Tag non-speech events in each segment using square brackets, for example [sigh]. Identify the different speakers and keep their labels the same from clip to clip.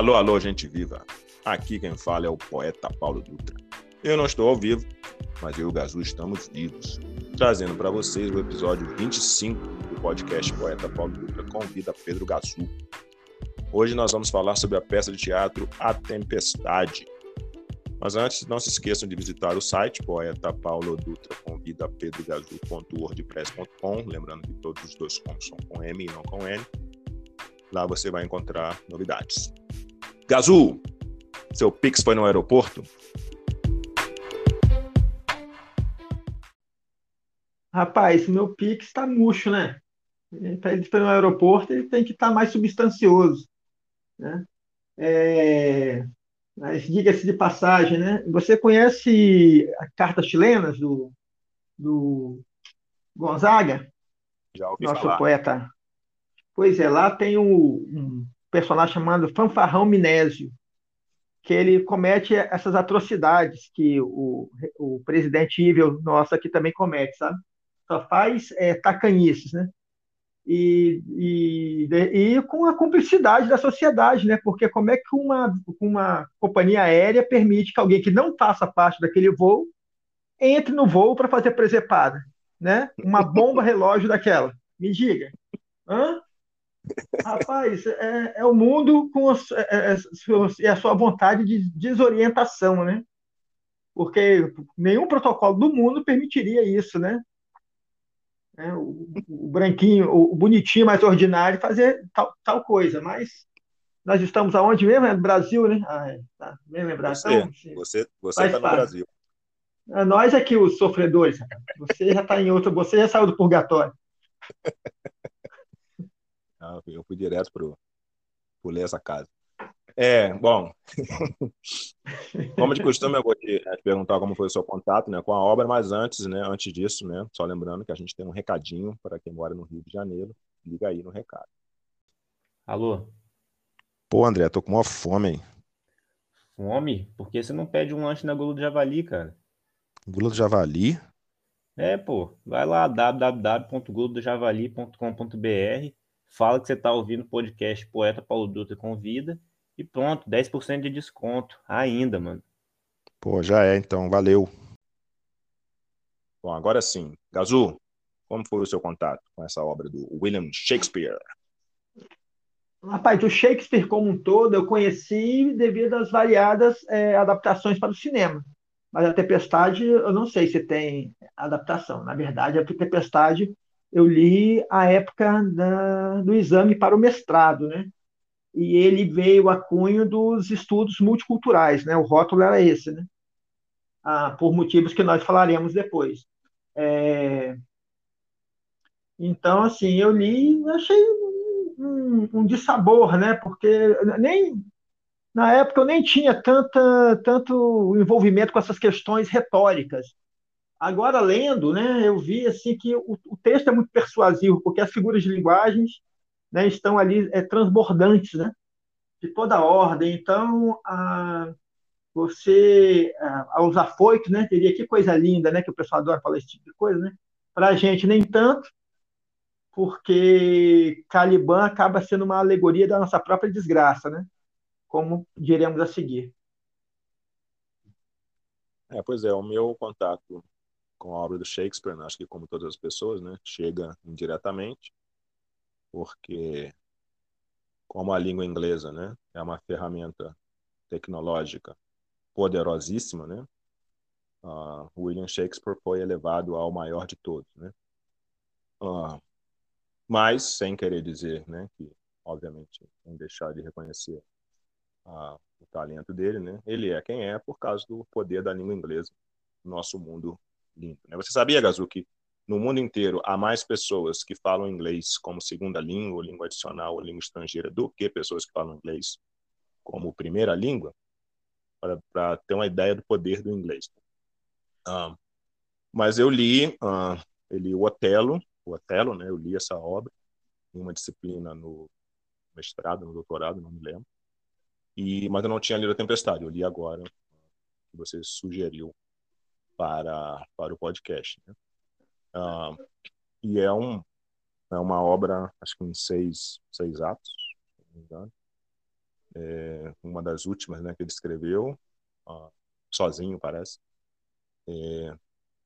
Speaker 1: Alô, alô, gente viva. Aqui quem fala é o poeta Paulo Dutra. Eu não estou ao vivo, mas eu e o Gazu estamos vivos, trazendo para vocês o episódio 25 do podcast Poeta Paulo Dutra convida Pedro Gazu. Hoje nós vamos falar sobre a peça de teatro A Tempestade. Mas antes, não se esqueçam de visitar o site poeta Paulo Dutra convida pedrogazu.wordpress.com, lembrando que todos os dois com são com M e não com N. Lá você vai encontrar novidades. Gazu, seu Pix foi no aeroporto?
Speaker 2: Rapaz, meu Pix está murcho, né? Para ele ir no aeroporto, ele tem que estar tá mais substancioso. Né? É... Mas diga-se de passagem, né? Você conhece as cartas chilenas do, do Gonzaga?
Speaker 1: Já ouvi
Speaker 2: Nosso
Speaker 1: falar.
Speaker 2: poeta. Pois é, lá tem um, um personagem chamado Fanfarrão Minésio, que ele comete essas atrocidades que o, o presidente Ivel nosso aqui também comete, sabe? Só faz é, tacanices, né? E, e, e, com a cumplicidade da sociedade, né? Porque como é que uma, uma companhia aérea permite que alguém que não faça parte daquele voo entre no voo para fazer presepada, né? Uma bomba relógio daquela. Me diga. Hã? Rapaz, é, é o mundo com as, é, é, a sua vontade de desorientação, né? Porque nenhum protocolo do mundo permitiria isso, né? É, o, o, branquinho, o, bonitinho mais ordinário fazer tal, tal coisa, mas nós estamos aonde mesmo? É no Brasil, né? Ah, é, tá, bem lembrado.
Speaker 1: Você, então, você, você está no Brasil.
Speaker 2: É nós aqui, os sofredores. Você já está em outro, você já saiu do purgatório. [laughs]
Speaker 1: eu fui direto pro pulei essa casa. É, bom, [laughs] como de costume, eu vou te, te, perguntar como foi o seu contato né, com a obra, mas antes, né, antes disso, né, só lembrando que a gente tem um recadinho para quem mora no Rio de Janeiro. Liga aí no recado.
Speaker 3: Alô?
Speaker 1: Pô, André, tô com uma fome, hein?
Speaker 3: Fome? Por que você não pede um lanche na Gula do Javali, cara?
Speaker 1: Gula do Javali?
Speaker 3: É, pô, vai lá, www.gulodojavali.com.br fala que você está ouvindo o podcast Poeta Paulo Dutra Convida e pronto, 10% de desconto ainda, mano.
Speaker 1: Pô, já é, então, valeu. Bom, agora sim. Gazu, como foi o seu contato com essa obra do William Shakespeare?
Speaker 2: Rapaz, o Shakespeare como um todo eu conheci devido às variadas é, adaptações para o cinema. Mas a Tempestade, eu não sei se tem adaptação. Na verdade, a Tempestade eu li a época da, do exame para o mestrado, né? E ele veio a cunho dos estudos multiculturais, né? O rótulo era esse, né? Ah, por motivos que nós falaremos depois. É... Então, assim, eu li, achei um, um, dissabor, né? Porque nem na época eu nem tinha tanta, tanto envolvimento com essas questões retóricas. Agora, lendo, né, eu vi assim que o, o texto é muito persuasivo, porque as figuras de linguagens né, estão ali é, transbordantes, né, de toda ordem. Então, a, você, a, aos afoitos, né, teria que coisa linda, né, que o pessoal adora falar esse tipo de coisa, né? Para a gente, nem tanto, porque Caliban acaba sendo uma alegoria da nossa própria desgraça, né? Como diremos a seguir.
Speaker 1: É, pois é, o meu contato com a obra do Shakespeare, né? acho que como todas as pessoas, né, chega indiretamente, porque como a língua inglesa, né, é uma ferramenta tecnológica poderosíssima, né, uh, William Shakespeare foi elevado ao maior de todos, né. Uh, mas sem querer dizer, né, que obviamente sem deixar de reconhecer uh, o talento dele, né, ele é quem é por causa do poder da língua inglesa no nosso mundo Né? Você sabia, Gazu, que no mundo inteiro há mais pessoas que falam inglês como segunda língua, ou língua adicional, ou língua estrangeira, do que pessoas que falam inglês como primeira língua? Para ter uma ideia do poder do inglês. Mas eu li, uh, eu li o Otelo, o Otelo, né? Eu li essa obra em uma disciplina no mestrado, no doutorado, não me lembro. E, mas eu não tinha lido a Tempestade, eu li agora, que você sugeriu para, para o podcast. Né? Uh, e é, um, é uma obra, acho que em seis, seis atos, se não me engano. é uma das últimas né, que ele escreveu, uh, sozinho, parece. É,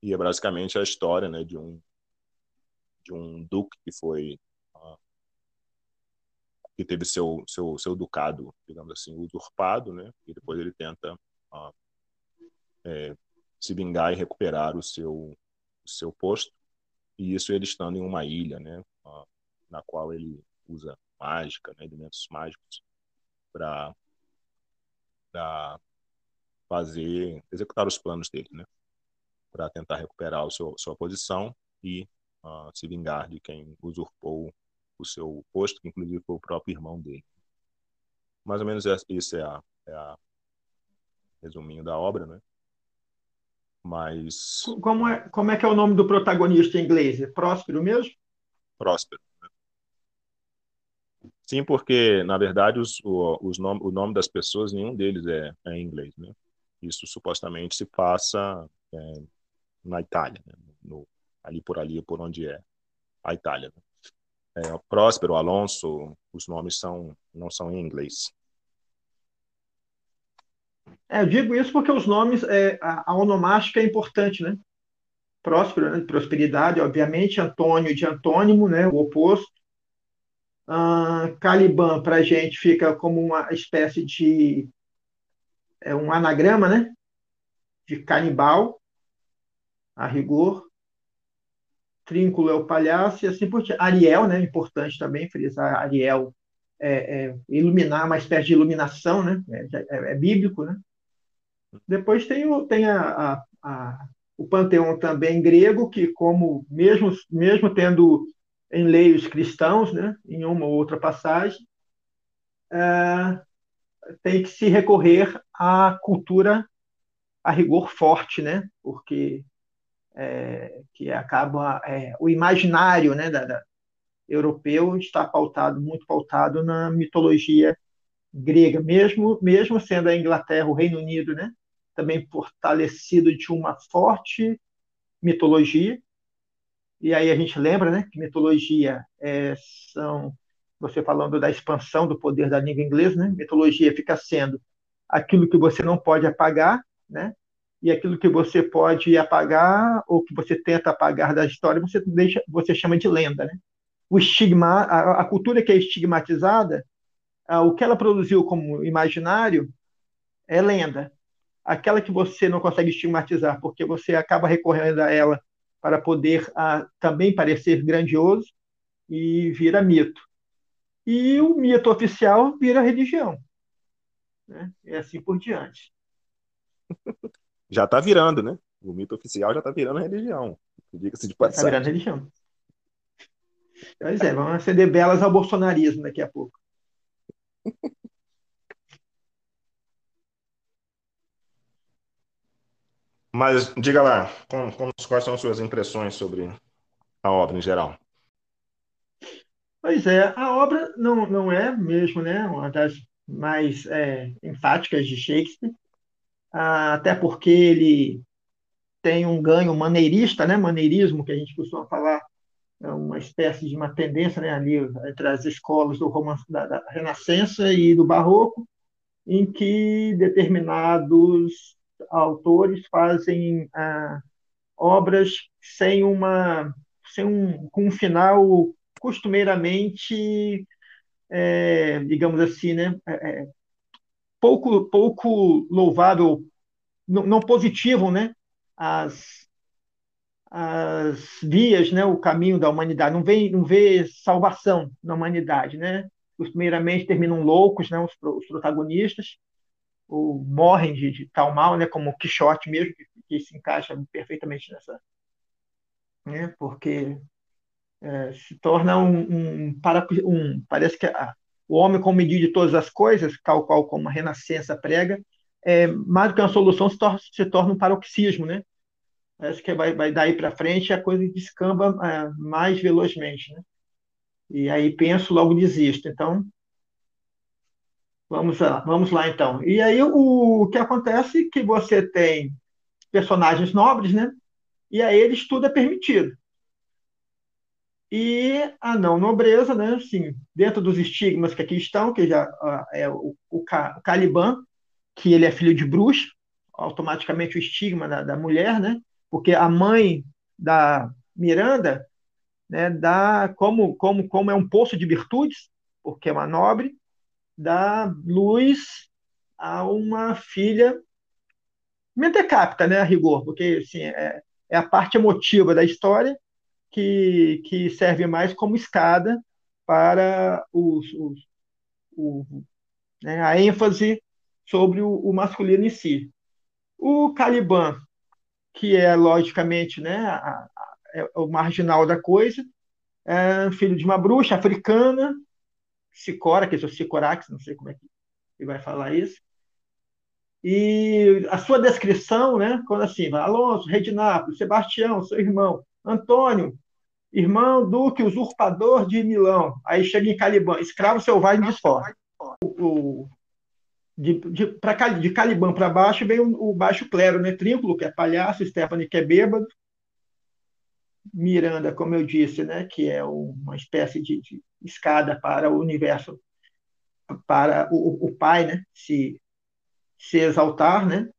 Speaker 1: e é basicamente a história né, de um de um duque que foi uh, que teve seu seu seu ducado, digamos assim, usurpado, né? E depois ele tenta é, se vingar e recuperar o seu o seu posto. E isso ele estando em uma ilha, né? Na qual ele usa mágica, né, elementos mágicos para fazer executar os planos dele, né? Para tentar recuperar o seu sua posição e uh, se vingar de quem usurpou o seu posto, que inclusive foi o próprio irmão dele. Mais ou menos isso é a, é a resuminho da obra, né? Mas
Speaker 2: como é como é que é o nome do protagonista em inglês? É Próspero mesmo?
Speaker 1: Próspero. Sim, porque, na verdade, os, os nome, o nome das pessoas, nenhum deles é, é em inglês, né? Isso supostamente se passa é, na Itália, né? no, ali por ali, por onde é a Itália. Né? É, Próspero, Alonso, os nomes são, não são em inglês.
Speaker 2: É, eu digo isso porque os nomes, é, a, a onomástica é importante, né? Próspero, né? prosperidade, obviamente, Antônio de antônimo, né? o oposto. Uh, Caliban para a gente fica como uma espécie de é um anagrama, né? De canibal, a rigor. Trínculo é o palhaço e assim por diante. Ariel, né? Importante também frisar Ariel, é, é, iluminar, uma espécie de iluminação, né? É, é, é bíblico, né? Depois tem, o, tem a, a, a, o panteão também grego, que como mesmo, mesmo tendo em leios cristãos, né, em uma ou outra passagem, é, tem que se recorrer à cultura a rigor forte, né, porque é, que acaba é, o imaginário, né, da, da, europeu está pautado muito pautado na mitologia grega, mesmo mesmo sendo a Inglaterra, o Reino Unido, né, também fortalecido de uma forte mitologia, e aí a gente lembra né, que mitologia é, são, você falando da expansão do poder da língua inglesa, né, mitologia fica sendo aquilo que você não pode apagar, né, e aquilo que você pode apagar ou que você tenta apagar da história, você deixa, você chama de lenda, né? O estigma, a, a cultura que é estigmatizada, a, o que ela produziu como imaginário é lenda. Aquela que você não consegue estigmatizar porque você acaba recorrendo a ela para poder ah, também parecer grandioso e vira mito. E o mito oficial vira religião. Né? E assim por diante. [laughs]
Speaker 1: Já está virando, né? O mito oficial já está virando religião. Diga-se de passagem. Está virando
Speaker 2: religião. Pois é, vamos acender belas ao bolsonarismo daqui a pouco. [laughs]
Speaker 1: Mas diga lá, como, como, quais são as suas impressões sobre a obra em geral?
Speaker 2: Pois é, a obra não, não é mesmo né, uma das mais é, enfáticas de Shakespeare, ah, até porque ele tem um ganho maneirista, né, maneirismo, que a gente costuma falar, uma espécie de uma tendência né, ali entre as escolas do romance, da, da Renascença e do Barroco, em que determinados autores fazem ah, obras sem uma sem um, com um final costumeiramente é, digamos assim né é, é pouco pouco louvável não, não positivo né as as vias né o caminho da humanidade. Não vê não vê salvação na humanidade né? Costumeiramente terminam loucos né os, os protagonistas ou morrem de, de tal mal, né, como o Quixote mesmo, que, que se encaixa perfeitamente nessa, né, porque é, se torna um, um, para, um parece que a, o homem como medida de todas as coisas, tal qual como a Renascença prega, é, mais do que uma solução se torna, se torna um paroxismo, né? Parece que vai, vai daí para frente a coisa descamba é, mais velozmente, né? E aí penso, logo desisto. Então, Vamos lá, vamos lá então. E aí o, o que acontece é que você tem personagens nobres, né? E a eles tudo é permitido. e a não nobreza, né? Assim, dentro dos estigmas que aqui estão, que já é o, o, o Caliban, que ele é filho de bruxa, automaticamente o estigma da, da mulher, né? Porque a mãe da Miranda, né, dá como como como é um poço de virtudes, porque é uma nobre, dá luz a uma filha mentecapta, né, a rigor, porque assim, é, é a parte emotiva da história que, que serve mais como escada para os, os o, né, a ênfase sobre o, o, masculino em si. O Caliban, que é logicamente né, a, a, é o marginal da coisa, é filho de uma bruxa africana, Sicora, que é o Sicorax, não sei como é que ele vai falar isso, e a sua descrição, né, quando assim, Alonso, rei de Nápoles, Sebastião, seu irmão, Antônio, irmão Duque, usurpador de Milão. Aí chega em Caliban, escravo selvagem de fora. O, de, de, pra, de Caliban para baixo vem o, o, baixo clero, né? Trínculo, que é palhaço, Stephanie, que é bêbado, Miranda, como eu disse, né? que é uma espécie de, de escada para o universo, para o, o pai né? se se exaltar, né?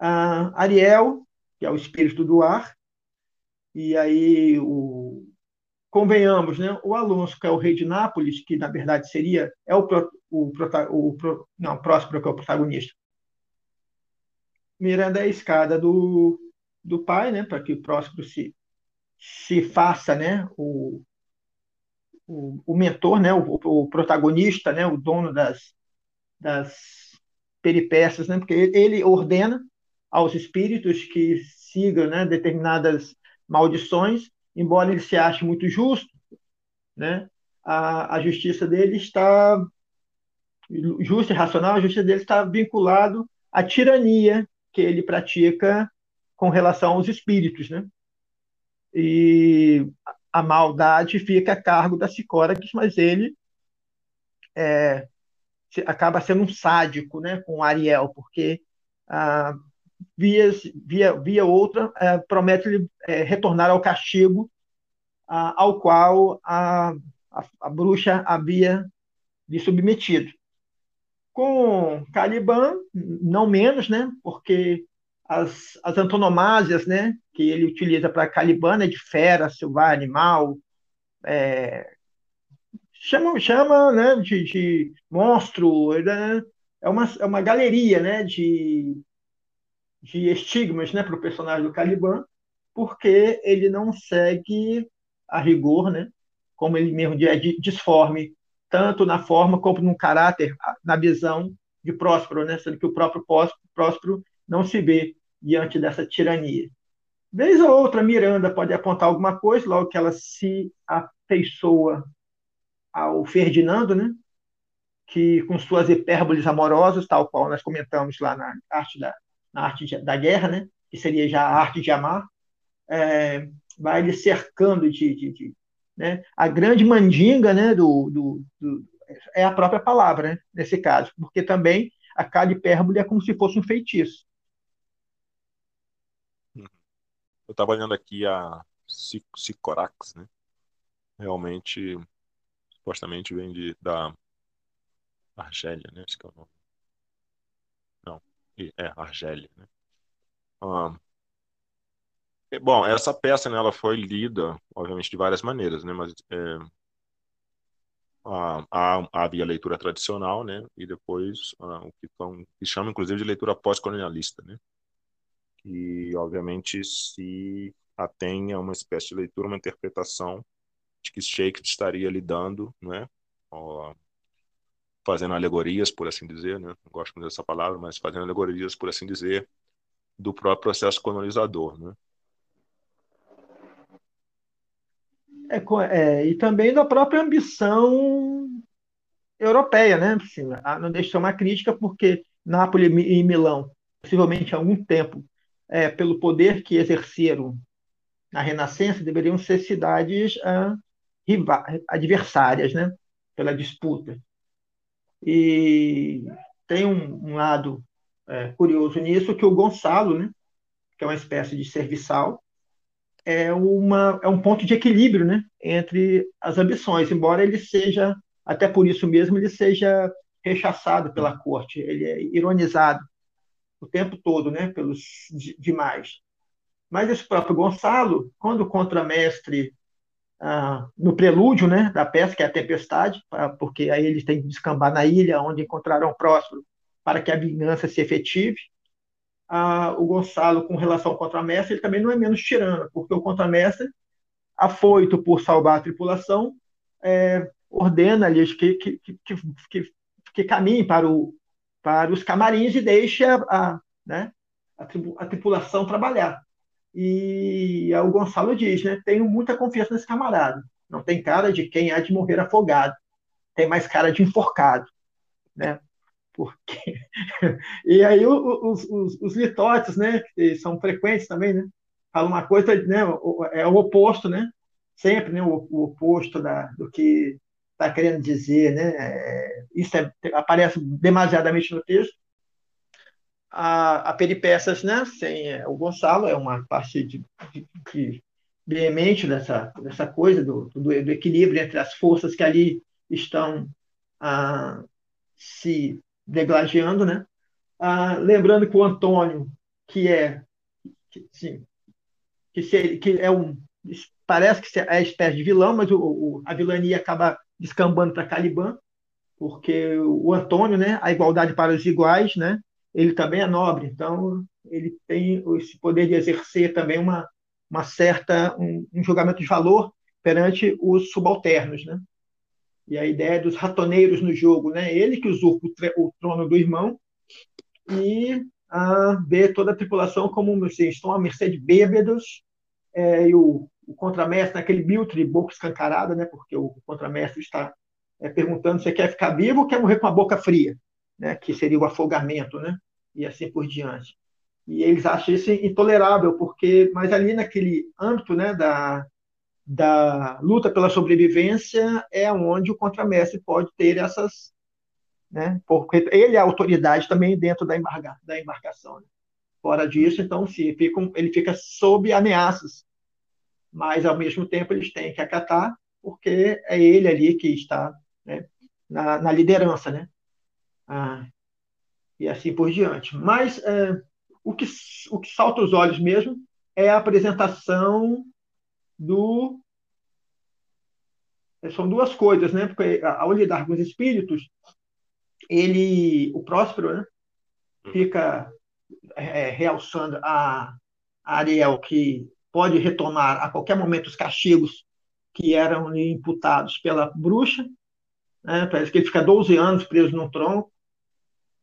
Speaker 2: A Ariel, que é o espírito do ar, e aí o convenhamos, né? O Alonso, que é o rei de Nápoles, que na verdade seria é o, o, o, o não, próximo que é o protagonista. Miranda é a escada do, do pai, né? Para que o próximo se se faça, né? O, o, o mentor, né? O, o protagonista, né? O dono das das peripécias, né? porque ele ordena aos espíritos que sigam né, determinadas maldições, embora ele se ache muito justo, né? a, a justiça dele está justa e racional, a justiça dele está vinculado à tirania que ele pratica com relação aos espíritos, né? E a maldade fica a cargo da Sicórax, mas ele é, acaba sendo um sádico né, com Ariel, porque ah, via, via, via outra eh, promete eh, retornar ao castigo ah, ao qual a, a, a, bruxa havia lhe submetido. Com Caliban, não menos, né, porque as, as antonomásias né, que ele utiliza para Caliban é de fera, selvagem, animal, é, chama, chama né, de, de monstro, né? é, uma, é uma galeria né, de, de estigmas né, para o personagem do Caliban, porque ele não segue a rigor, né, como ele mesmo é disforme, tanto na forma como no caráter, na visão de Próspero, né, sendo que o próprio Próspero não se vê diante dessa tirania. Vez ou outra, Miranda pode apontar alguma coisa, logo que ela se afeiçoa ao Ferdinando, né? que com suas hipérboles amorosas, tal qual nós comentamos lá na arte da, na arte da guerra, né? que seria já a arte de amar, é, vai lhe cercando de, de, de né? a grande mandinga né? do, do, do, é a própria palavra, né? nesse caso, porque também a cada hipérbole é como se fosse um feitiço.
Speaker 1: Eu estava olhando aqui a Sicorax, né? Realmente supostamente vem de, da Argélia, né? Esse é o nome. Não, é Argélia, né? Ah, bom, essa peça, né, ela foi lida, obviamente, de várias maneiras, né? Mas é, a, havia leitura tradicional, né? E depois o que, que chama, inclusive, de leitura pós-colonialista, né? Que, obviamente, se atém a uma espécie de leitura, uma interpretação de que Shakespeare estaria lidando, né, fazendo alegorias, por assim dizer, né, não gosto muito dessa palavra, mas fazendo alegorias, por assim dizer, do próprio processo colonizador, né.
Speaker 2: É, é, e também da própria ambição europeia, né? Assim, não deixa de ser uma crítica, porque Nápoles e Milão, possivelmente há algum tempo, é, pelo poder que exerceram na Renascença, deveriam ser cidades ah, adversárias, né? Pela disputa. E tem um, um lado é, curioso nisso que o Gonçalo, né? Que é uma espécie de serviçal, é, uma, é um ponto de equilíbrio né, entre as ambições, embora ele seja, até por isso mesmo, ele seja rechaçado pela corte, ele é ironizado o tempo todo né, pelos demais. Mas esse próprio Gonçalo, quando o contramestre, ah, no prelúdio né, da peça, que é a tempestade, porque aí eles têm que descambar na ilha onde encontrarão Próspero para que a vingança se efetive, ah, o Gonçalo, com relação ao contramestre, ele também não é menos tirano, porque o contramestre, afoito por salvar a tripulação, é, ordena-lhes que, que, que, que, que caminhem para, o, para os camarins e deixe a, a, né, a tripulação trabalhar. E o Gonçalo diz, né? Tenho muita confiança nesse camarada. Não tem cara de quem há de morrer afogado. Tem mais cara de enforcado, né? Porque... [laughs] e aí os, os, os litotes, né? Que são frequentes também, né? Falam uma coisa, né? É o oposto, né? Sempre, né? O, o oposto da, do que está querendo dizer, né? É, isso é, aparece demasiadamente no texto a, a peripécias, né, sem é, o Gonçalo, é uma parte de, de, de veemente dessa, dessa coisa do, do, do, equilíbrio entre as forças que ali estão ah, se deglageando, né? Ah, lembrando que o Antônio, que é que, sim, que, se, que é um parece que é espécie de vilão, mas o, o, a vilania acaba descambando para Caliban, porque o Antônio, né, a igualdade para os iguais, né, ele também é nobre, então ele tem esse poder de exercer também uma, uma certa um, um julgamento de valor perante os subalternos, né? E a ideia dos ratoneiros no jogo, né? Ele que usurpa o, trono do irmão e a vê toda a tripulação como assim, estão à mercê de bêbados é, e o, o contramestre naquele biltre boca escancarada, né? Porque o contramestre está é, perguntando se quer ficar vivo ou quer morrer com a boca fria né, que seria o afogamento, né, e assim por diante. E eles acham isso intolerável, porque, mas ali naquele âmbito né, da, da luta pela sobrevivência é onde o contramestre pode ter essas, né, porque ele é a autoridade também dentro da, embarca, da embarcação. Né? Fora disso, então, se fica, ele fica sob ameaças, mas ao mesmo tempo eles têm que acatar, porque é ele ali que está né, na, na liderança, né? Ah, e assim por diante. Mas é, o, que, o que salta os olhos mesmo é a apresentação do. São duas coisas, né? Porque ao lidar com os espíritos, ele, o Próspero, né? fica é, realçando a, a Ariel que pode retomar a qualquer momento os castigos que eram imputados pela bruxa. Né? Parece que ele fica 12 anos preso num tronco.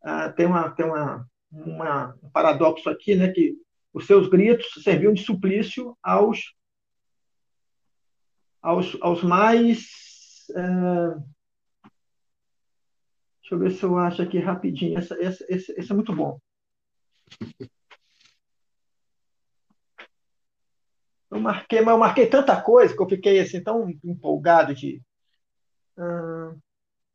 Speaker 2: Ah, tem, uma, tem uma, uma, um paradoxo aqui, né, que os seus gritos serviam de suplício aos, aos, aos mais. Uh, deixa eu ver se eu acho aqui rapidinho. Essa, essa, esse, é muito bom. Eu marquei, mas eu marquei tanta coisa que eu fiquei assim tão empolgado de. Uh,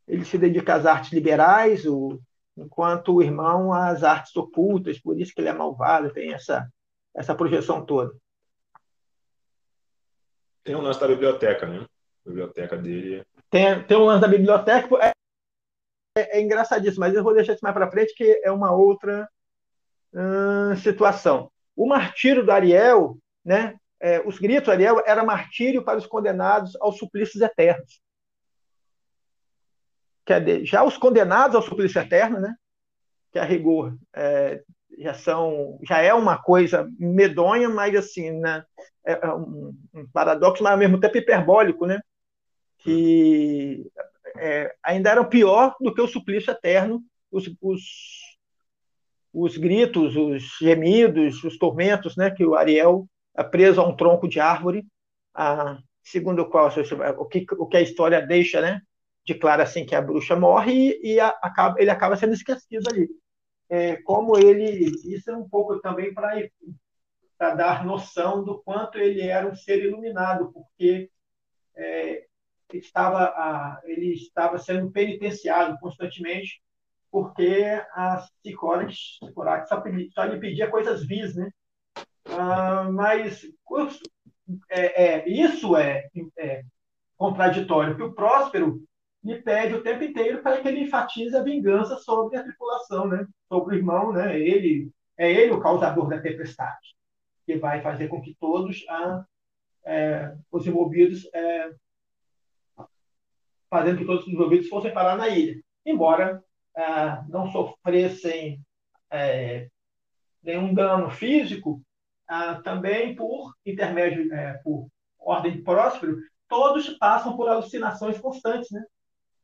Speaker 2: ele se dedica às artes liberais, o, enquanto o irmão às artes ocultas, por isso que ele é malvado, tem essa, essa projeção toda.
Speaker 1: Tem um lance da biblioteca, né? A biblioteca dele.
Speaker 2: Tem, tem um lance da biblioteca, é, é, é engraçadíssimo, mas eu vou deixar isso mais para frente, que é uma outra hum, situação. O martírio do Ariel, né? É, os gritos do Ariel era martírio para os condenados aos suplícios eternos que já os condenados ao suplício eterno, né, que a rigor é, já são já é uma coisa medonha, mas assim, né, é, é um, um, paradoxo, mas ao mesmo tempo hiperbólico, né, que é, ainda era pior do que o suplício eterno, os, os, os gritos, os gemidos, os tormentos, né, que o Ariel é preso a um tronco de árvore, a, segundo o qual o que, o que a história deixa, né, declara assim que a bruxa morre e, e a, acaba, ele acaba sendo esquecido ali. É, como ele, isso é um pouco também para dar noção do quanto ele era um ser iluminado, porque é, estava a, ele estava sendo penitenciado constantemente, porque a Sicorax, só, só lhe pedia coisas vis, né? Ah, mas é, é, isso é, é contraditório, que o Próspero lhe pede o tempo inteiro para que ele enfatize a vingança sobre a tripulação, né? sobre o irmão, né? ele é ele o causador da tempestade, que vai fazer com que todos ah, é, os envolvidos, é, fazendo que todos os envolvidos fossem parar na ilha, embora ah, não sofressem é, nenhum dano físico, ah, também por intermédio, é, por ordem de próspero, todos passam por alucinações constantes, né?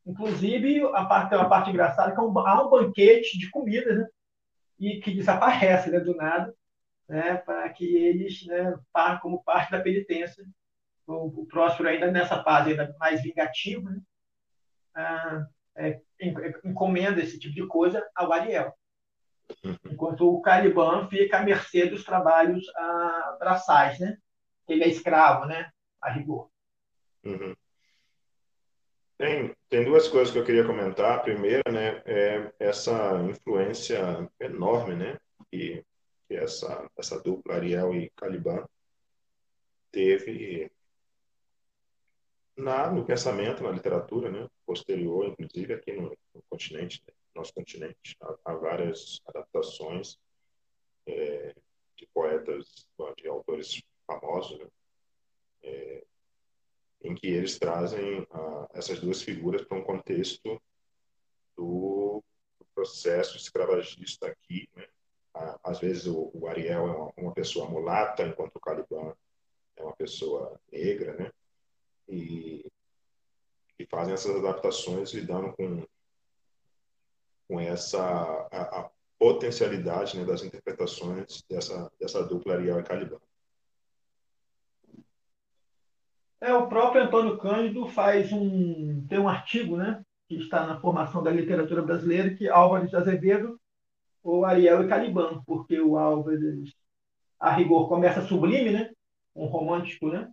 Speaker 2: Inclusive, a parte, a parte engraçada é que há um, há um banquete de comida, né? E que desaparece né, do nada, né, para que eles, né, como parte da penitência, o, o Próspero ainda nessa fase ainda mais vingativa, né, ah, é, encomenda esse tipo de coisa ao Ariel. Enquanto o Caliban fica à mercê dos trabalhos ah, braçais, né? Ele é escravo, né? A rigor.
Speaker 1: Uhum. Tem, tem duas coisas que eu queria comentar. A primeira, né, é essa influência enorme, né, que, que essa, essa dupla Ariel e Caliban teve na, no pensamento, na literatura, né, posterior, inclusive aqui no, no continente, né, nosso continente. Há, há várias adaptações é, de poetas, de autores famosos, né, em que eles trazem ah, essas duas figuras para um contexto do, do processo escravagista aqui. Né? Ah, às vezes o, o Ariel é uma, uma, pessoa mulata, enquanto o Caliban é uma pessoa negra, né? E, e fazem essas adaptações lidando com com essa a, a potencialidade né, das interpretações dessa dessa dupla Ariel e Caliban.
Speaker 2: É, o próprio Antônio Cândido faz um, tem um artigo, né, que está na formação da literatura brasileira, que Álvares de Azevedo, ou Ariel e Caliban, porque o Álvares, a rigor, começa sublime, né, um romântico, né,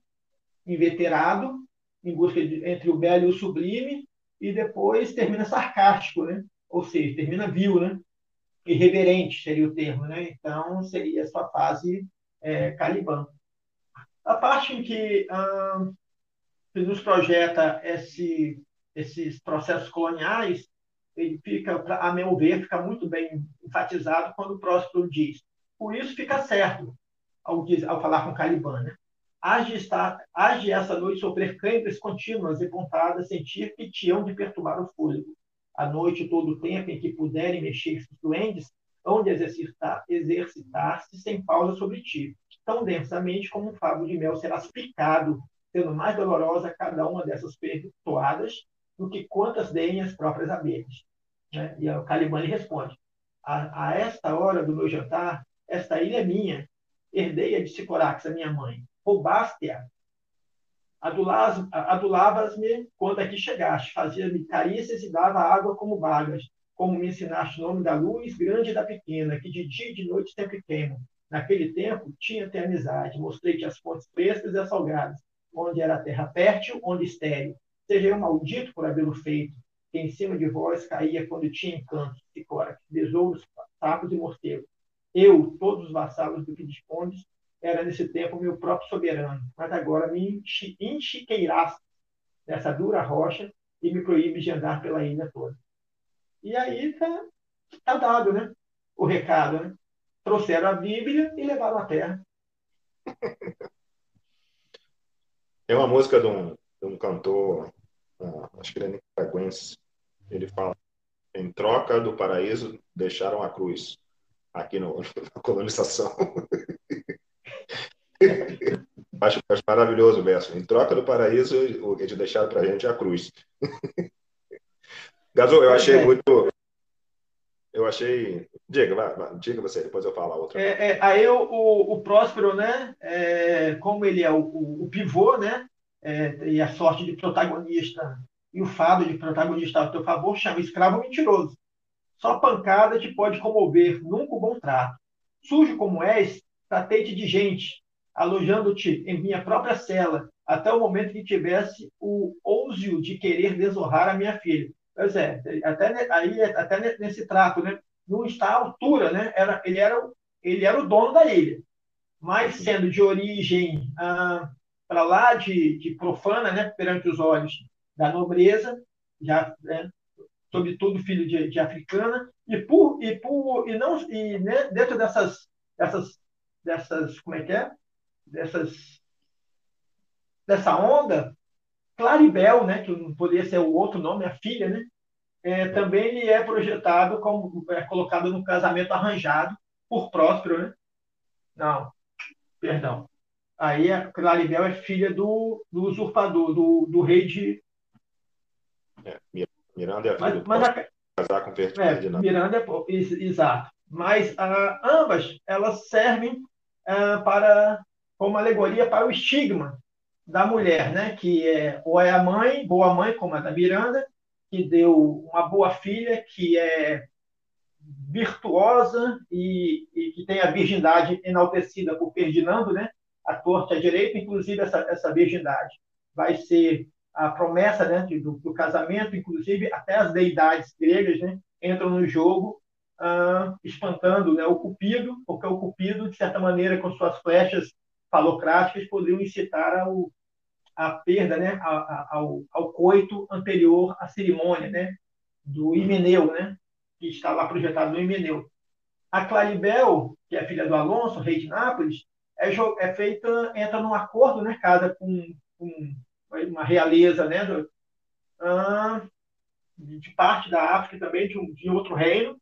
Speaker 2: inveterado, em busca de, entre o belo e o sublime, e depois termina sarcástico, né, ou seja, termina vil, né, irreverente seria o termo, né, então seria a sua fase é, Caliban. A parte em que ah, nos projeta esse, esses processos coloniais, ele fica, a meu ver, fica muito bem enfatizado quando o Próspero diz. Por isso fica certo, ao, ao falar com Caliban, né? Age, estar, age essa noite sofrer câimbras contínuas e pontadas, sentir que te hão de perturbar o fôlego. A noite, todo o tempo em que puderem mexer os duendes, hão de exercitar-se exercitar sem pausa sobre ti tão densamente como um favo de mel serás picado, sendo mais dolorosa cada uma dessas pertoadas do que quantas deem as próprias abelhas. Né? E o Caliban lhe responde: a, a, esta hora do meu jantar, esta ilha é minha, herdei-a de Sicorax, a minha mãe. Roubaste-a. Adulavas-me quando aqui chegaste, fazia-me carícias e dava água como vagas, como me ensinaste o nome da luz grande e da pequena, que de dia e de noite sempre queimam. Naquele tempo, tinha-te amizade, mostrei-te as fontes frescas e as salgadas, onde era terra fértil, onde estéril. Seja eu maldito por havê-lo feito, que em cima de vós caía quando tinha encantos, cicora, tesouros, sapos e morcegos. Eu, todos os vassalos do que dispondes, era nesse tempo meu próprio soberano, mas agora me enchiqueiraste nessa dura rocha e me proíbe de andar pela ilha toda. E aí tá, tá dado, né? O recado, né? trouxeram a Bíblia e levaram a terra. [laughs]
Speaker 1: Tem uma música de um, de um cantor, uh, acho que ele é nicaragüense, ele fala: em troca do paraíso, deixaram a cruz aqui no, [laughs] na colonização. [laughs] acho, acho maravilhoso o verso. Em troca do paraíso, eles deixaram para a gente a cruz. [laughs] Gasol, eu achei é. muito, eu achei. Diga, vai, vai, diga você, depois eu falo a outra.
Speaker 2: É, é, aí o, o, o, Próspero, né? É, como ele é o, o, o pivô, né? É, e a sorte de protagonista e o fado de protagonista ao teu favor, chama escravo mentiroso. Só pancada te pode comover, nunca o bom trato. Sujo como és, tratei-te de gente, alojando-te em minha própria cela, até o momento que tivesse o ousio de querer desonrar a minha filha. Pois é, até, aí, até nesse trato, né? Não está à altura, né? Era, ele, era, ele era o dono da ilha, mas sendo de origem ah, para lá de, de, profana, né, perante os olhos da nobreza, já, né, sobretudo filho de, de, africana, e por e por e não e né, dentro dessas dessas dessas como é que é? Dessas dessa onda, Claribel, né, que poderia ser o outro nome, a filha, né, é, também ele é projetado como é colocado no casamento arranjado por Próspero, né? Não, perdão. Aí a Claribel é filha do, do usurpador, do, do rei de.
Speaker 1: É, Miranda é a filha mas, mas a, casar com
Speaker 2: Ferdinando. É, Miranda é exato. Mas ah, ambas elas servem ah, para como alegoria para o estigma da mulher, né? Que é ou é a mãe, boa mãe, como a da Miranda, que deu uma boa filha, que é virtuosa e, e, que tem a virgindade enaltecida por Ferdinando, né? a torta à direita, inclusive essa, essa virgindade vai ser a promessa né, do, do, casamento, inclusive até as deidades gregas né, entram no jogo, ah, espantando né, o Cupido, porque o Cupido, de certa maneira, com suas flechas falocráticas, poderiam incitar ao, a perda né, ao, ao coito anterior à cerimônia né, do Himeneu, né, que está lá projetado no Himeneu. A Claribel, que é filha do Alonso, rei de Nápoles, é, é feita, entra num acordo, né, casa com, com uma realeza né, do, ah, de parte da África também, de, um, de outro reino,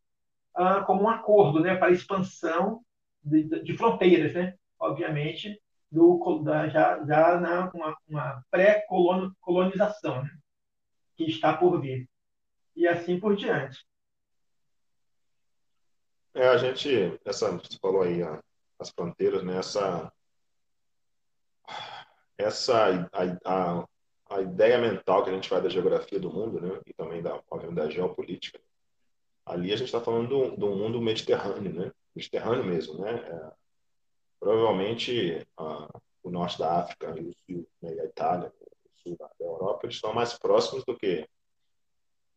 Speaker 2: ah, como um acordo né, para expansão de, de fronteiras, né, obviamente, do, da, já, já na uma, uma pré-colonização né, que está por vir. E assim por diante.
Speaker 1: É, a gente, essa, você falou aí a, as fronteiras, né? Essa, essa a, a, a, ideia mental que a gente vai da geografia do mundo, né? E também da, da geopolítica. Ali a gente está falando do, do mundo mediterrâneo, né? Mediterrâneo mesmo, né? É, provavelmente o norte da África e o sul, né, a Itália, o sul da Europa, eles estão mais próximos do que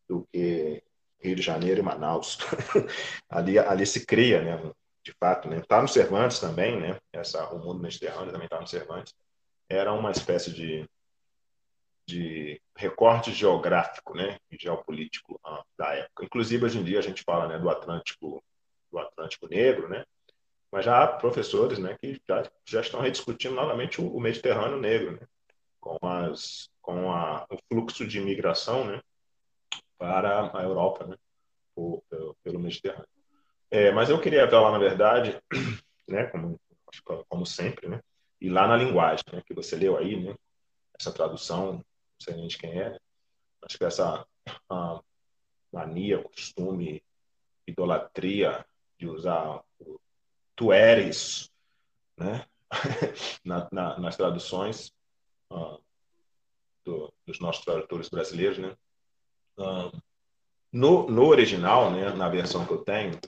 Speaker 1: do que Rio de Janeiro e Manaus. [laughs] ali, ali se cria, né, de fato, né? Tá no Cervantes também, né? Essa o mundo mediterrâneo também está no Cervantes. Era uma espécie de de recorte geográfico, né, e geopolítico uh, da época. Inclusive hoje em dia a gente fala, né, do Atlântico do Atlântico Negro, né? Mas já há professores né, que já, já estão rediscutindo novamente o, o Mediterrâneo Negro, né, com, as, com a, o fluxo de imigração né, para a Europa, né, por, pelo, pelo Mediterrâneo. É, mas eu queria falar, na verdade, né, como, como sempre, né, e lá na linguagem né, que você leu aí, né, essa tradução, não sei nem de quem é, acho que essa mania, costume, idolatria de usar tu eres, né? [laughs] na, na, nas traduções uh, do, dos nossos tradutores brasileiros, né? Uh, no, no original, né, na versão que eu tenho,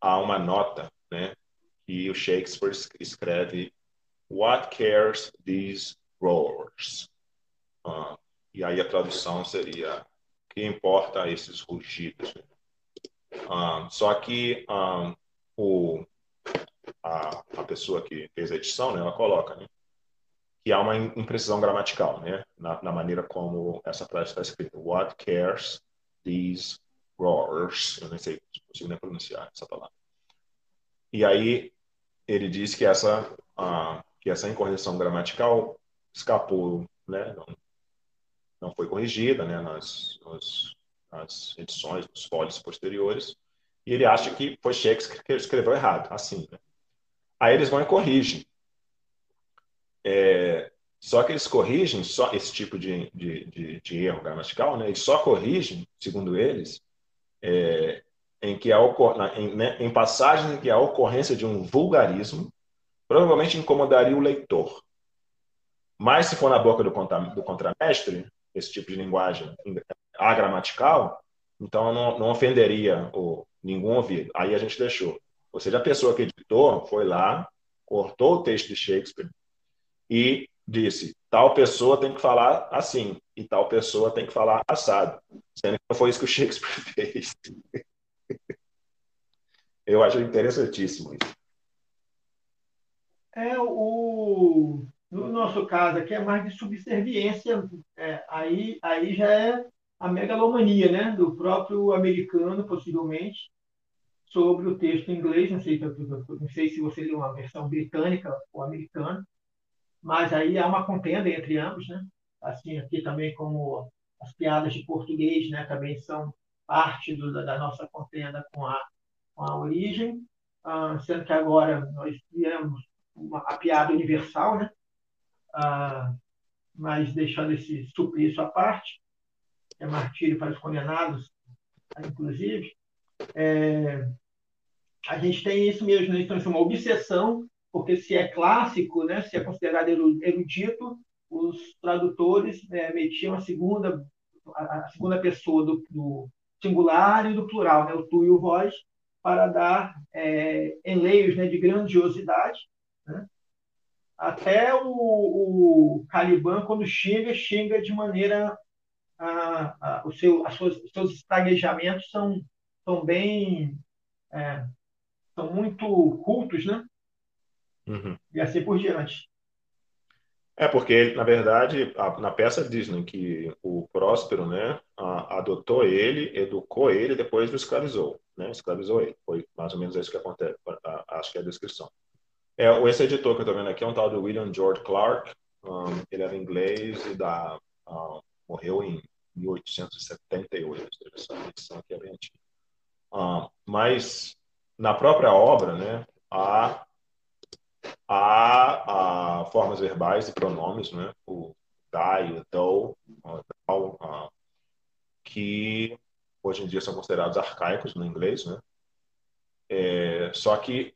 Speaker 1: há uma nota, né, que o Shakespeare escreve What cares these roars? Uh, e aí a tradução seria que importa esses rugidos? Uh, só que o a, a pessoa que fez a edição, né, ela coloca, né, que há uma imprecisão gramatical, né, na, na maneira como essa frase está escrita. What cares these roars? Eu nem sei se consigo nem pronunciar essa palavra. E aí ele diz que essa a, que essa incorreção gramatical escapou, né, não, não foi corrigida, né, nas, nas, nas edições, nos folhos posteriores. E ele acha que foi Shakespeare que escreveu errado, assim. Né? Aí eles vão e corrigem. É, só que eles corrigem só esse tipo de, de, de, de erro gramatical, né? Eles só corrigem, segundo eles, é, em que a em, né, em passagens em que a ocorrência de um vulgarismo provavelmente incomodaria o leitor. Mas se for na boca do, contra, do contramestre, esse tipo de linguagem agramatical, então não, não ofenderia o, nenhum ouvido. Aí a gente deixou. Ou seja, a pessoa que editou foi lá, cortou o texto de Shakespeare e disse: tal pessoa tem que falar assim e tal pessoa tem que falar assado. Sendo que não foi isso que o Shakespeare [laughs] fez. Eu acho interessantíssimo isso.
Speaker 2: É, o, No nosso caso aqui é mais de subserviência, é, aí, aí já é a megalomania né, do próprio americano, possivelmente, sobre o texto em inglês. Não sei, não sei se você leu uma versão britânica ou americana, mas aí há uma contenda entre ambos. Né? Assim, aqui também, como as piadas de português né, também são parte do, da nossa contenda com a, com a origem, ah, sendo que agora nós viemos uma, a piada universal, né? Ah, mas deixando esse suplício à parte, é martírio para os condenados, inclusive, é, a gente tem isso mesmo, né? então, é uma obsessão, porque se é clássico, né? se é considerado erudito, os tradutores é, metiam a segunda, a segunda pessoa do, do, singular e do plural, né? o tu e o vós, para dar é, enleios né? de grandiosidade. Né? Até o, o Caliban, quando xinga, xinga de maneira a, a, o seu, as suas, os seus estaguejamentos são, são bem é, são muito cultos, né? Uhum. E assim por diante.
Speaker 1: É porque, na verdade, a, na peça Disney que o Próspero, né, a, adotou ele, educou ele, depois o escravizou, né? Escravizou ele. Foi mais ou menos isso que acontece. acho que é a descrição. É, esse editor que eu estou vendo aqui é um tal de William George Clark. Um, ele era inglês e da, um, morreu em 1878. Essa edição aqui é bem antiga. Um, mas na própria obra, né, há, há, há formas verbais e pronomes, né, o die, o thou, uh, que hoje em dia são considerados arcaicos no inglês, né? É, só que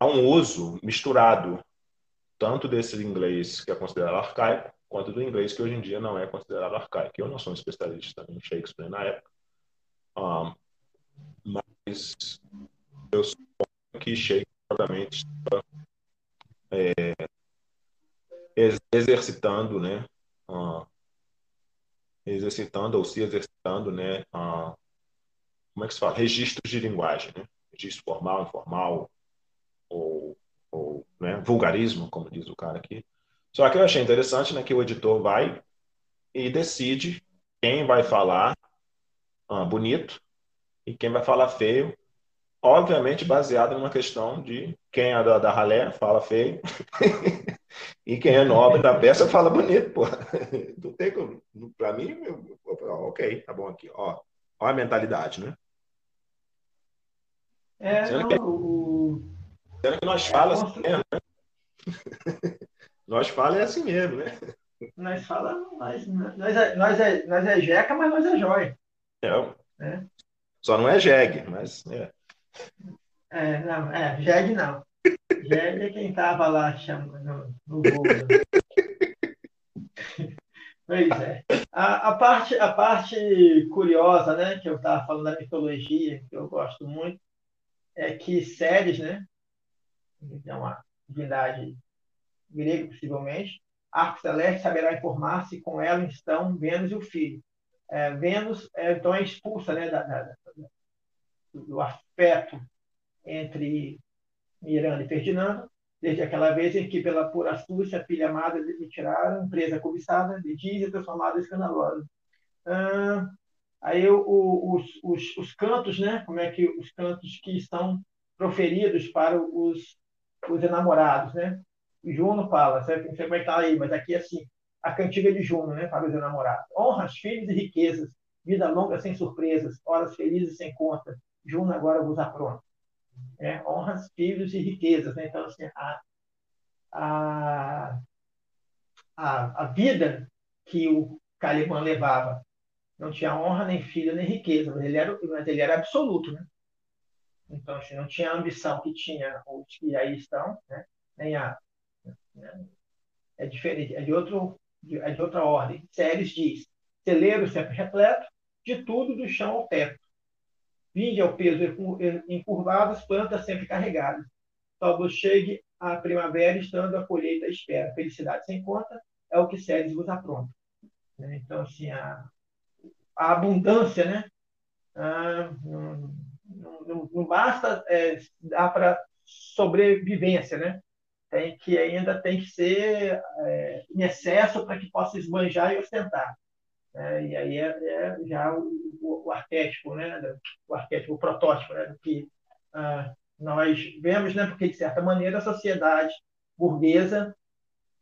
Speaker 1: há um uso misturado tanto desse inglês que é considerado arcaico quanto do inglês que hoje em dia não é considerado arcaico. Eu não sou um especialista em Shakespeare na época, um, mas eu suponho que Shakespeare provavelmente estava é, exercitando, né, uh, exercitando ou se exercitando, né, uh, como é que se fala? Registros de linguagem, né? Registro formal, informal, ou, ou né, vulgarismo, como diz o cara aqui. Só que eu achei interessante né, que o editor vai e decide quem vai falar ah, bonito e quem vai falar feio, obviamente baseado numa questão de quem é da, da ralé fala feio [laughs] e quem é nobre da peça fala bonito, pô. [laughs] Não tem como. Para mim, eu, ok, tá bom aqui. Ó, ó a mentalidade, né?
Speaker 2: É, não, que, o...
Speaker 1: que nós é, fala assim mesmo, né? [laughs] nós fala é assim mesmo, né?
Speaker 2: Nós fala, nós, nós, é, nós, é, nós é jeca, mas nós é jóia.
Speaker 1: É. é. Só não é jegue, mas é.
Speaker 2: É, não, é, jegue não. jegue é quem tava lá chamando no, Google. Pois é. A, a, parte, a parte curiosa, né, que eu estava falando da mitologia, que eu gosto muito, é que Ceres, né, é uma divindade grega, possivelmente, Arco Celeste saberá informar-se com ela estão Vênus e o filho. É, Vênus, é, então, é expulsa né, da, da, do afeto entre Miranda e Ferdinando, desde aquela vez em que, pela pura astúcia, filha amada lhe tiraram, presa cobiçada, de diz e transformada escandalosa. Ah, aí o, o, os, os, os, cantos, né? Como é que os cantos que estão proferidos para os, os enamorados, né? Juno fala, é que tá aí, mas aqui é assim, a cantiga de Juno, né? Para os enamorados. Honras, filhos e riquezas, vida longa sem surpresas, horas felizes sem conta. Juno agora vos apronta. É, honras, filhos e riquezas, né? Então, assim, a, a, a, a vida que o Caliban levava não tinha honra, nem filho, nem riqueza, mas ele era, mas ele era absoluto, né? Então, assim, não tinha a ambição que tinha os que aí estão, né? nem a. Né? É diferente, é de, outro, é de outra ordem. Séries diz: celeiro sempre repleto, de tudo do chão ao teto. Vinde ao peso encurvado, as plantas sempre carregadas. Talvez chegue a primavera, estando a colheita à espera. Felicidade sem conta é o que Séries vos apronta. Né? Então, assim, a, a abundância, né? Ah, não, não, não, basta é, dar para sobrevivência, né? Tem que ainda tem que ser é, em excesso para que possa esbanjar e ostentar. É, e aí é, é já o, o, o, arquétipo, né? o arquétipo, o protótipo, né? que ah, nós vemos, né? porque, de certa maneira, a sociedade burguesa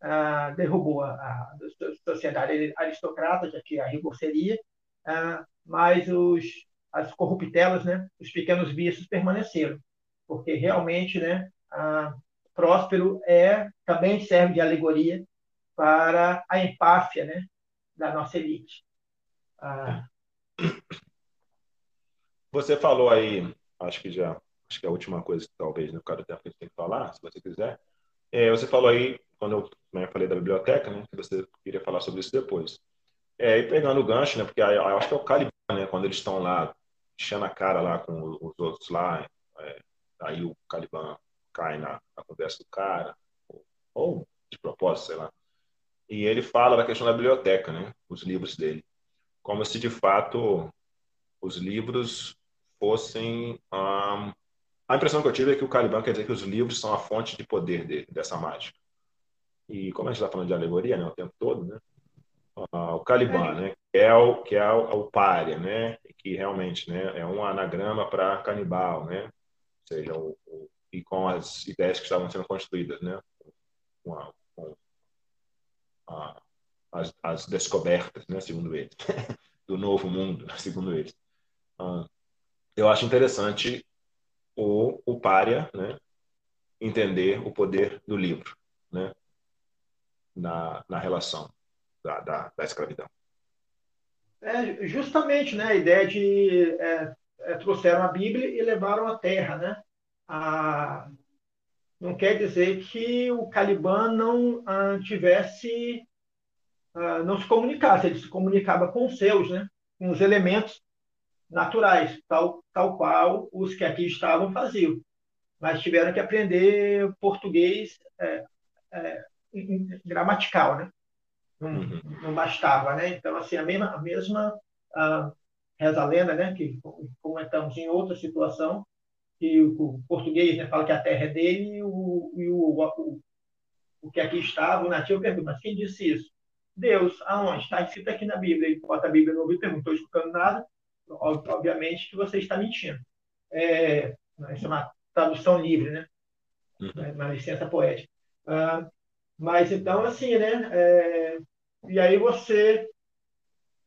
Speaker 2: ah, derrubou a, a, sociedade aristocrata, já que a rigor seria, ah, mas os, as corruptelas, né? os pequenos vícios permaneceram, porque realmente né? Ah, próspero é também serve de alegoria para a empáfia né? da nossa elite. Ah.
Speaker 1: Você falou aí, acho que já, acho que é a última coisa, talvez, no caso do tempo que a gente tem que falar, se você quiser. É, você falou aí, quando eu né, falei da biblioteca, né, que você queria falar sobre isso depois. É, e pegando o gancho, né, porque aí, acho que é o Caliban, né, quando eles estão lá, enchendo a cara lá com os outros lá, é, aí o Caliban cai na, na conversa do cara, ou, ou de propósito, sei lá. E ele fala da questão da biblioteca, né? Os livros dele. Como se, de fato, os livros fossem... Um... A impressão que eu tive é que o Caliban quer dizer que os livros são a fonte de poder dele, dessa mágica. E como a gente está falando de alegoria né, o tempo todo, né? Uh, o Caliban, né? Que é o, que é o, o pária, né? Que realmente né, é um anagrama para canibal, né? Ou seja, o, o, e com as ideias que estavam sendo construídas, né? Com a, a, as, as, descobertas, né, segundo eles, [laughs] do novo mundo, [laughs] segundo eles. Uh, eu acho interessante o, o né, entender o poder do livro né, na, na relação da, da, da escravidão.
Speaker 2: É, justamente né, a ideia de é, é, trouxeram a Bíblia e levaram a terra. Né? A, não quer dizer que o Caliban não ah, tivesse, ah, não se comunicasse, ele se comunicava com os seus, né? com os elementos naturais, tal, tal qual os que aqui estavam faziam. Mas tiveram que aprender português é, é, gramatical, né? Não, uhum. não, bastava, né? Então, assim, a mesma, a mesma a, reza lenda, né? Que comentamos em outra situação, que o, português né, fala que a terra é dele e o, e o, o, o que aqui estava, o nativo pergunta, mas quem disse isso? Deus, aonde? Está escrito aqui na Bíblia. Ele bota a Bíblia no ouvido e pergunta, estou escutando nada. Obviamente que você está mentindo. É, isso é uma tradução livre, né? Uhum. É uma licença poética. Ah, mas então, assim, né? É, e aí você.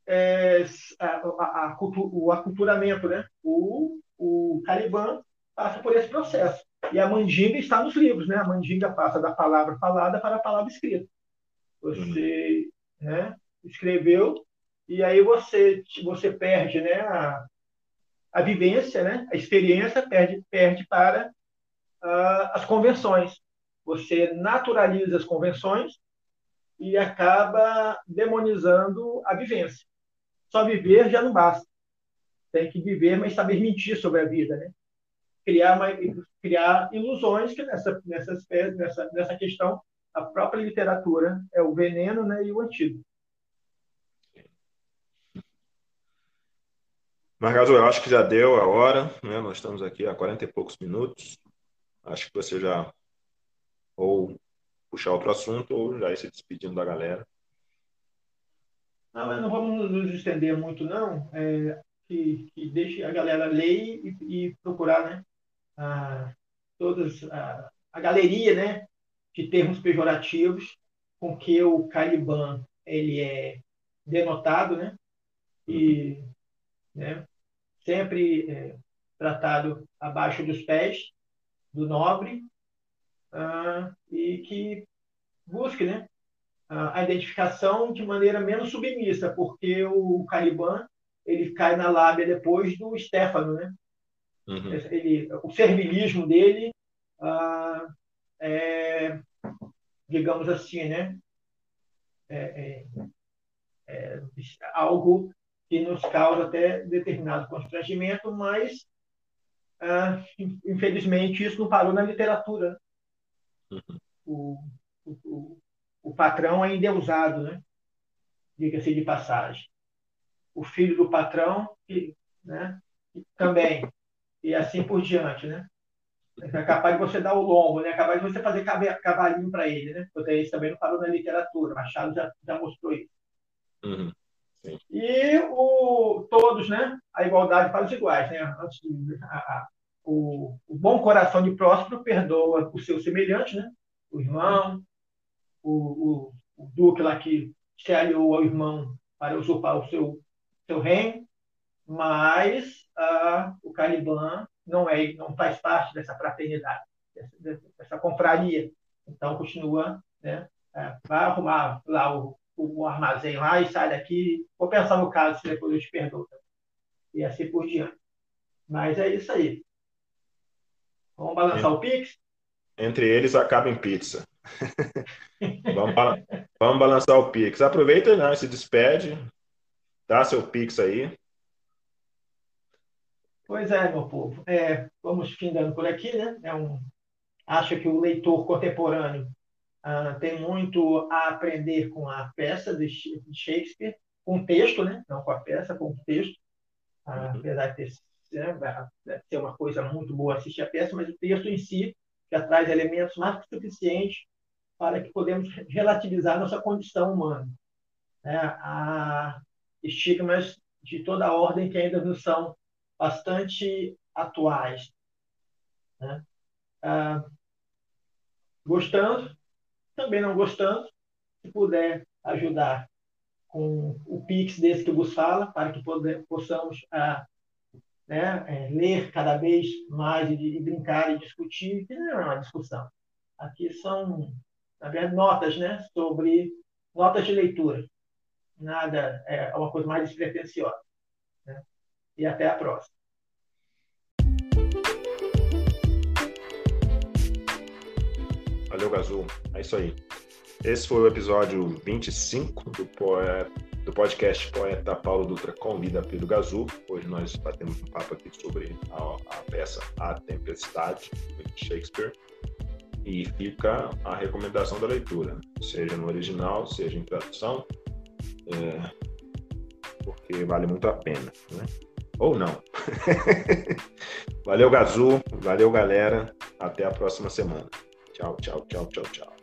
Speaker 2: É, a, a, a, o aculturamento, né? O, o Caliban passa por esse processo. E a mandinga está nos livros, né? A mandinga passa da palavra falada para a palavra escrita. Você uhum. né, escreveu e aí você você perde, né? A, a vivência, né? A experiência perde perde para uh, as convenções. Você naturaliza as convenções e acaba demonizando a vivência. Só viver já não basta. Tem que viver, mas saber mentir sobre a vida, né? Criar, uma, criar ilusões que nessa, nessa, nessa, nessa questão a própria literatura é o veneno né, e o antídoto.
Speaker 1: Marcado, eu acho que já deu a hora, né? nós estamos aqui há 40 e poucos minutos. Acho que você já ou puxar outro assunto ou já ir se despedindo da galera.
Speaker 2: Não, mas não vamos nos estender muito, não. É, que, que deixe a galera ler e, e procurar né, a, todas, a, galeria né, de termos pejorativos com que o Caliban ele é denotado, né? E né, sempre é, tratado abaixo dos pés do nobre uh, e que busque, né, a identificação de maneira menos submissa, porque o Caliban ele cai na lábia depois do Stefano, né? Uhum. Ele, o servilismo dele ah, é, digamos assim, né? É, é, é, algo que nos causa até determinado constrangimento, mas ah, infelizmente isso não parou na literatura. Uhum. O, o, o, patrão é endeusado, né? Diga-se de passagem. O filho do patrão, né? também e assim por diante, né? É capaz de você dar o lombo, né? É capaz de você fazer cavalinho para ele, né? Porque isso também não falou na literatura. Machado já, já mostrou isso.
Speaker 1: Uhum.
Speaker 2: E o, todos, né? A igualdade para os iguais, né? A, a, o, o, bom coração de próspero perdoa o seu semelhante, né? O irmão, o, o, o duque lá que se aliou ao irmão para usurpar o seu, seu reino, mas ah, o Caliban não é, não faz parte dessa fraternidade, dessa, dessa confraria. Então continua, né? É, vai arrumar lá o, o armazém lá e sai daqui. Vou pensar no caso se depois eu te perdoo. E assim por diante. Mas é isso aí. Vamos balançar o Pix?
Speaker 1: Entre eles acaba em pizza. [laughs] vamos, vamos, balançar o Pix. Aproveita né, se despede. Dá seu Pix aí.
Speaker 2: Pois é, meu povo. É, vamos findando por aqui, né? É um, acho que o leitor contemporâneo uh, tem muito a aprender com a peça de Shakespeare, com o texto, né? Não com a peça, com o texto. Uh, apesar de ter, né, ser uma coisa muito boa assistir a peça, mas o texto em si já traz elementos mais que suficientes para que podemos relativizar nossa condição humana. Né? Há estigmas de toda a ordem que ainda não são bastante atuais. Né? Ah, gostando, também não gostando, se puder ajudar com o Pix desse que vos fala, para que possamos ah, né, é, ler cada vez mais e, e, brincar e discutir, que não é uma discussão. Aqui são, na verdade, notas né, sobre notas de leitura. Nada, é uma coisa mais despretensiosa. E até a próxima.
Speaker 1: Valeu, Gazul. É isso aí. Esse foi o episódio 25 do, poeta, do podcast Poeta Paulo Dutra Convida Pedro Gazul. Hoje nós batemos um papo aqui sobre a, a peça A Tempestade, de Shakespeare. E fica a recomendação da leitura, seja no original, seja em tradução, é, porque vale muito a pena. Né? Ou não. [laughs] valeu, Gazul. Valeu, galera. Até a próxima semana. Tchau, tchau, tchau, tchau, tchau.